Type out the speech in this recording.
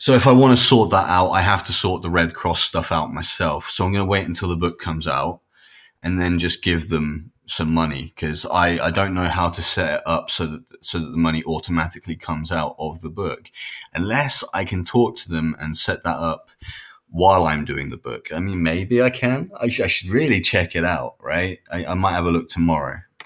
So if I want to sort that out, I have to sort the Red Cross stuff out myself. So I'm going to wait until the book comes out and then just give them some money because I, I don't know how to set it up so that so that the money automatically comes out of the book unless I can talk to them and set that up while I'm doing the book. I mean, maybe I can. I, sh- I should really check it out, right? I, I might have a look tomorrow.